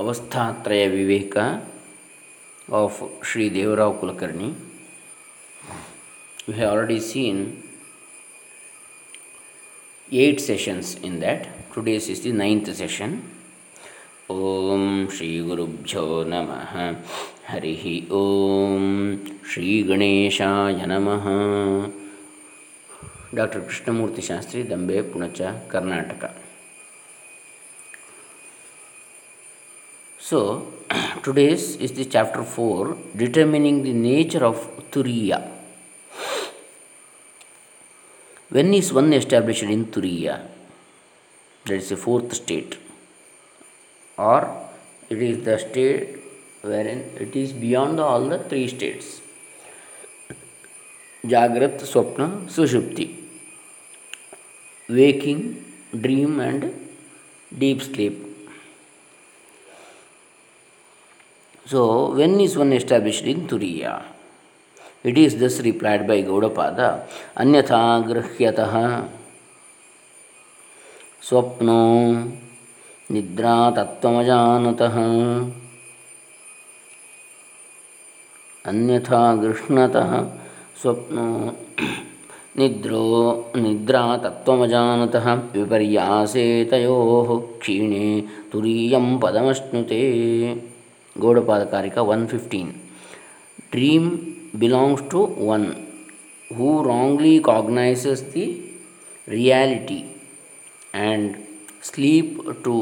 Avasthatraya Viveka of Shri Devrao Kulkarni. We have already seen eight sessions in that. Today's is the ninth session. ओम श्री गुरुभ्यो नमः। हरिः ओम। श्री गणेशाय नमः। Doctor Krishnamurthy Shastri, Dambe, Punacha, Karnataka. So today's is the chapter 4 determining the nature of turiya. When is one established in turiya? That is the fourth state. Or it is the state wherein it is beyond all the three states. Jagrat swapna sushupti. Waking dream and deep sleep So, when is one established in Turiya? It is thus replied by Gaudapada Anyatha Grihyatah Swapno Nidra Tattvamajanatah अन्यथा गृह्णतः स्वप्नो निद्रो निद्रा तत्त्वमजानतः विपर्यासे तयोः क्षीणे तुरीयं पदमश्नुते Gaudapada Karika one fifteen dream belongs to one who wrongly cognizes the reality and sleep to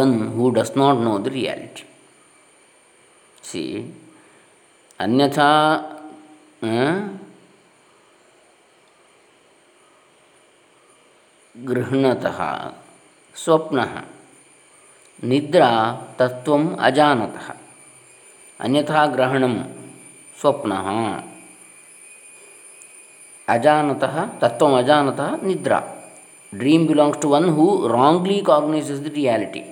one who does not know the reality C ಅನ್ಯಥಾ गृह्णतः स्वप्नः निद्रा तत्व अजानत। अन्यथा ग्रहण स्वप्न। अजानत तत्व अजानत निद्रा। Dream belongs to one who wrongly cognize the reality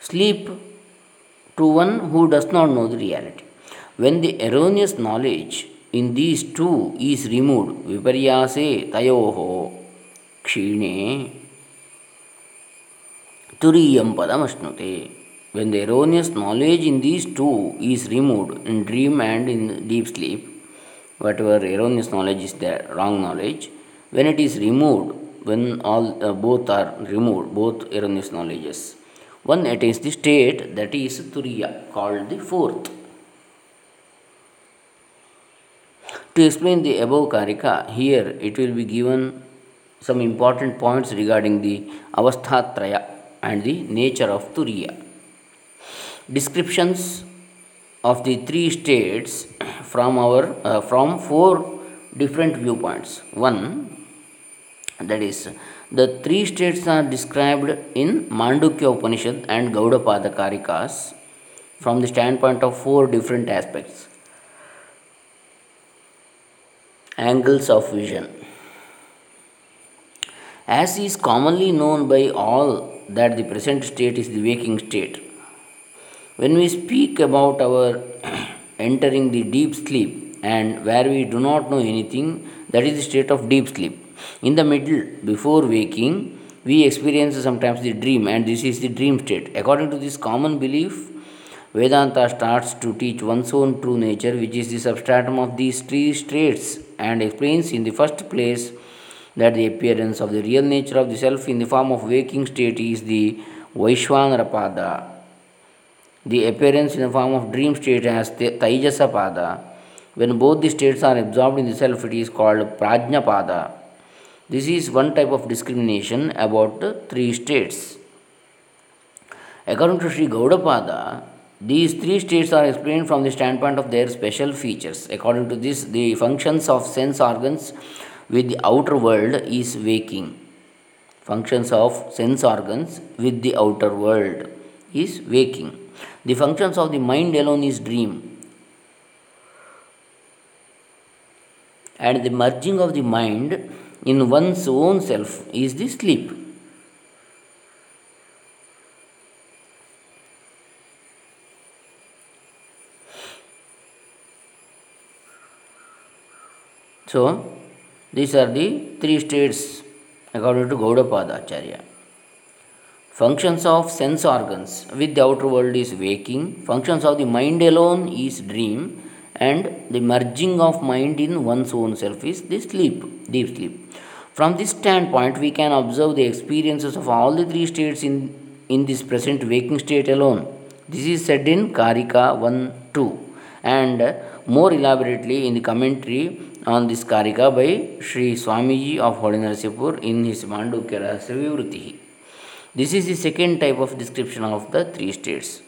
sleep to one who does not know the reality when the erroneous knowledge in these two is remove विपरियासे तयो क्षीणे ತುರಿಯಂ ಪದಮಶ್ನುತೆ when the erroneous knowledge in these two is removed in dream and in deep sleep whatever erroneous knowledge is the wrong knowledge when it is removed when all both are removed both erroneous knowledges one it is the state that is Turiya called the fourth To explain the above karika, here it will be given some important points regarding the avasthatraya and the nature of Turiya. Descriptions of the three states from our uh, from four different viewpoints. One, that is, the three states are described in Mandukya Upanishad and Gaudapada Karikas from the standpoint of four different aspects angles of vision. As is commonly known by all that the present state is the waking state. When we speak about our entering the deep sleep and where we do not know anything, that is the state of deep sleep. In the middle, before waking, we experience sometimes the dream, and this is the dream state. According to this common belief, Vedanta starts to teach one's own true nature, which is the substratum of these three states, and explains in the first place that the appearance of the real nature of the self in the form of waking state is the Vaishwanarapada. The appearance in the form of dream state as Taijasapada. When both the states are absorbed in the self, it is called Prajnapada. This is one type of discrimination about three states. According to Sri Gaudapada, these three states are explained from the standpoint of their special features. According to this, the functions of sense organs with the outer world is waking. Functions of sense organs with the outer world is waking. The functions of the mind alone is dream. And the merging of the mind in one's own self is the sleep. So, these are the three states according to Gaudapada Acharya. Functions of sense organs with the outer world is waking. Functions of the mind alone is dream. And the merging of mind in one's own self is the sleep, deep sleep. From this standpoint, we can observe the experiences of all the three states in, in this present waking state alone. This is said in Karika 1 2 and more elaborately in the commentary on this Karika by Sri Swamiji of Holy in his Mandukya Vivruti. This is the second type of description of the three states.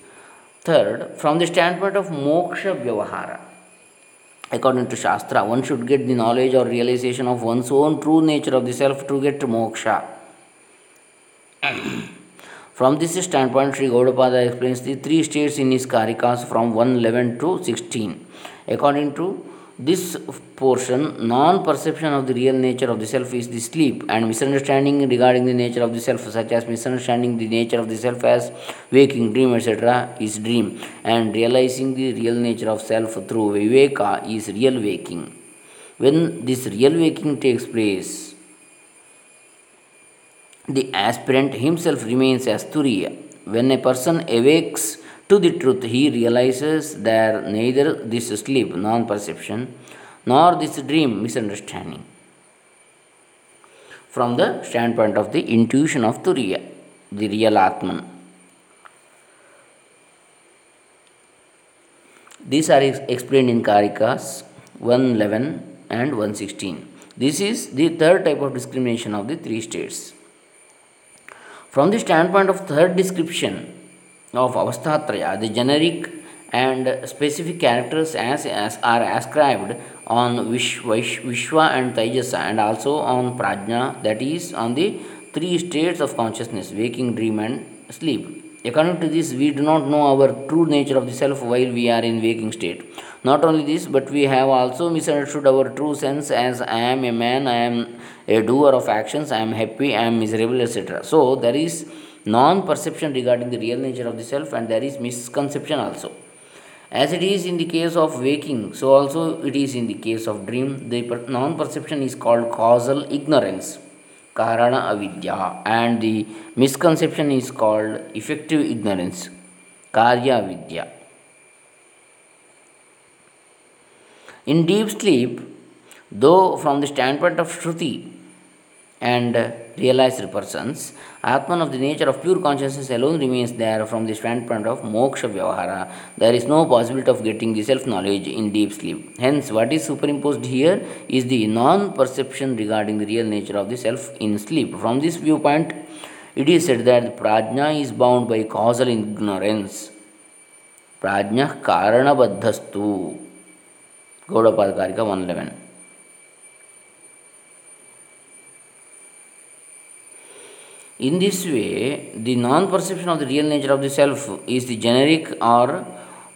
Third, from the standpoint of moksha vyavahara, according to Shastra, one should get the knowledge or realization of one's own true nature of the self to get moksha. from this standpoint, Sri Gaudapada explains the three states in his Karikas from 111 to 16. According to this portion, non perception of the real nature of the self is the sleep, and misunderstanding regarding the nature of the self, such as misunderstanding the nature of the self as waking, dream, etc., is dream, and realizing the real nature of self through viveka is real waking. When this real waking takes place, the aspirant himself remains as Turiya. When a person awakes to the truth, he realizes that neither this sleep, non perception, nor this dream, misunderstanding. From the standpoint of the intuition of Turiya, the real Atman. These are explained in Karikas 111 and 116. This is the third type of discrimination of the three states. From the standpoint of third description, of Avasthatraya, the generic and specific characters as, as are ascribed on Vish, and Taijasa and also on Prajna, that is, on the three states of consciousness waking, dream, and sleep. According to this, we do not know our true nature of the self while we are in waking state. Not only this, but we have also misunderstood our true sense as I am a man, I am a doer of actions, I am happy, I am miserable, etc. So, there is non perception regarding the real nature of the self, and there is misconception also. As it is in the case of waking, so also it is in the case of dream. The non perception is called causal ignorance, karana avidya, and the misconception is called effective ignorance, karya avidya. In deep sleep, though from the standpoint of Shruti, and realized persons, Atman of the nature of pure consciousness alone remains there from the standpoint of moksha vyavahara. There is no possibility of getting the self knowledge in deep sleep. Hence, what is superimposed here is the non perception regarding the real nature of the self in sleep. From this viewpoint, it is said that prajna is bound by causal ignorance. Prajna karanabadhastu. Gaudapada 111. In this way, the non perception of the real nature of the self is the generic or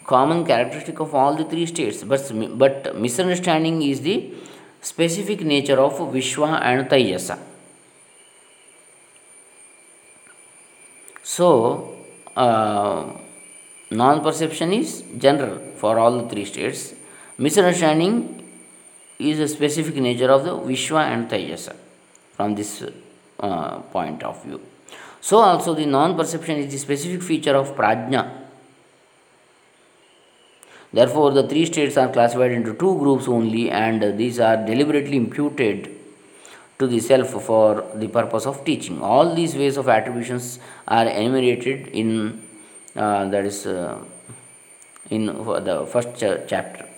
common characteristic of all the three states, but, but misunderstanding is the specific nature of Vishwa and Taijasa. So, uh, non perception is general for all the three states, misunderstanding is a specific nature of the Vishwa and Taijasa from this uh, point of view. So, also the non perception is the specific feature of prajna. Therefore, the three states are classified into two groups only, and these are deliberately imputed to the self for the purpose of teaching. All these ways of attributions are enumerated in uh, that is uh, in the first ch- chapter,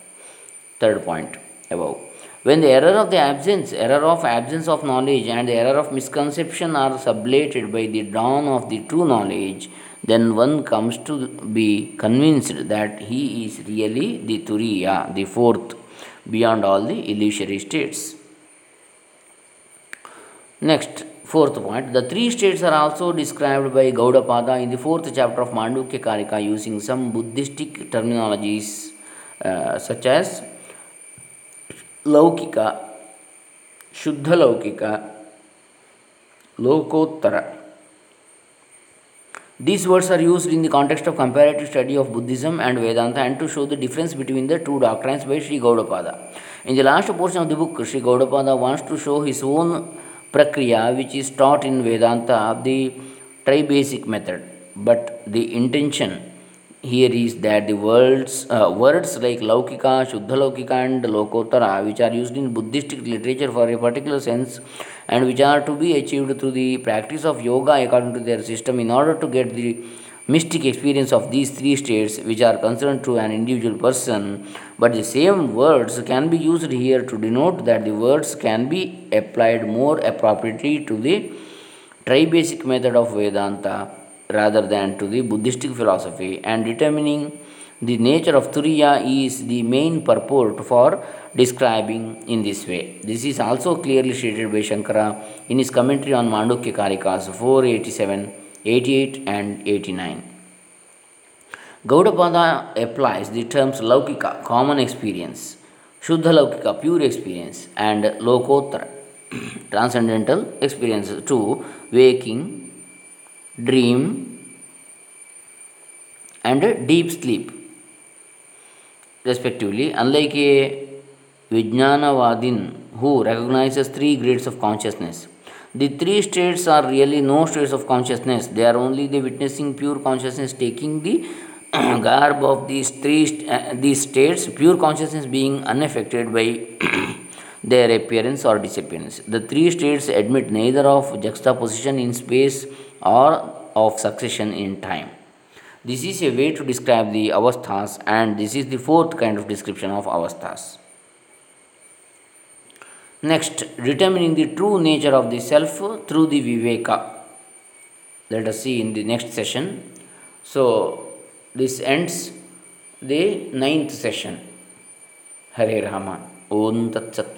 third point above. When the error of the absence, error of absence of knowledge, and the error of misconception are sublated by the dawn of the true knowledge, then one comes to be convinced that he is really the Turiya, the fourth, beyond all the illusory states. Next, fourth point the three states are also described by Gaudapada in the fourth chapter of Mandukya Karika using some Buddhistic terminologies uh, such as ಲೌಕಿಕ ಶುದ್ಧ ಲೌಕಿಕ ಲೋಕೋತ್ತರ These words are used in the context of comparative study of Buddhism and Vedanta and to show the difference between the two doctrines by Sri Gaudapada. In the last portion of the book, Sri Gaudapada wants to show his own prakriya which is taught in Vedanta, the tribasic method, but the intention here is that the words, uh, words like Laukika, Shuddha Laukika, and Lokottara, which are used in Buddhistic literature for a particular sense and which are to be achieved through the practice of yoga according to their system, in order to get the mystic experience of these three states, which are concerned to an individual person. But the same words can be used here to denote that the words can be applied more appropriately to the tribasic method of Vedanta rather than to the Buddhistic philosophy, and determining the nature of Turiya is the main purport for describing in this way. This is also clearly stated by Shankara in his commentary on Mandukya Karikas 487, 88, and 89. Gaudapada applies the terms Laukika, common experience, Shuddha Laukika, pure experience, and Lokottara, transcendental experience to waking, dream, and deep sleep, respectively, unlike a Vijnanavadin who recognizes three grades of consciousness. The three states are really no states of consciousness, they are only the witnessing pure consciousness taking the garb of these three uh, these states, pure consciousness being unaffected by their appearance or disappearance. The three states admit neither of juxtaposition in space or of succession in time. This is a way to describe the avasthas, and this is the fourth kind of description of avasthas. Next, determining the true nature of the self through the viveka. Let us see in the next session. So, this ends the ninth session. Hare Rama. Om Tat Sat.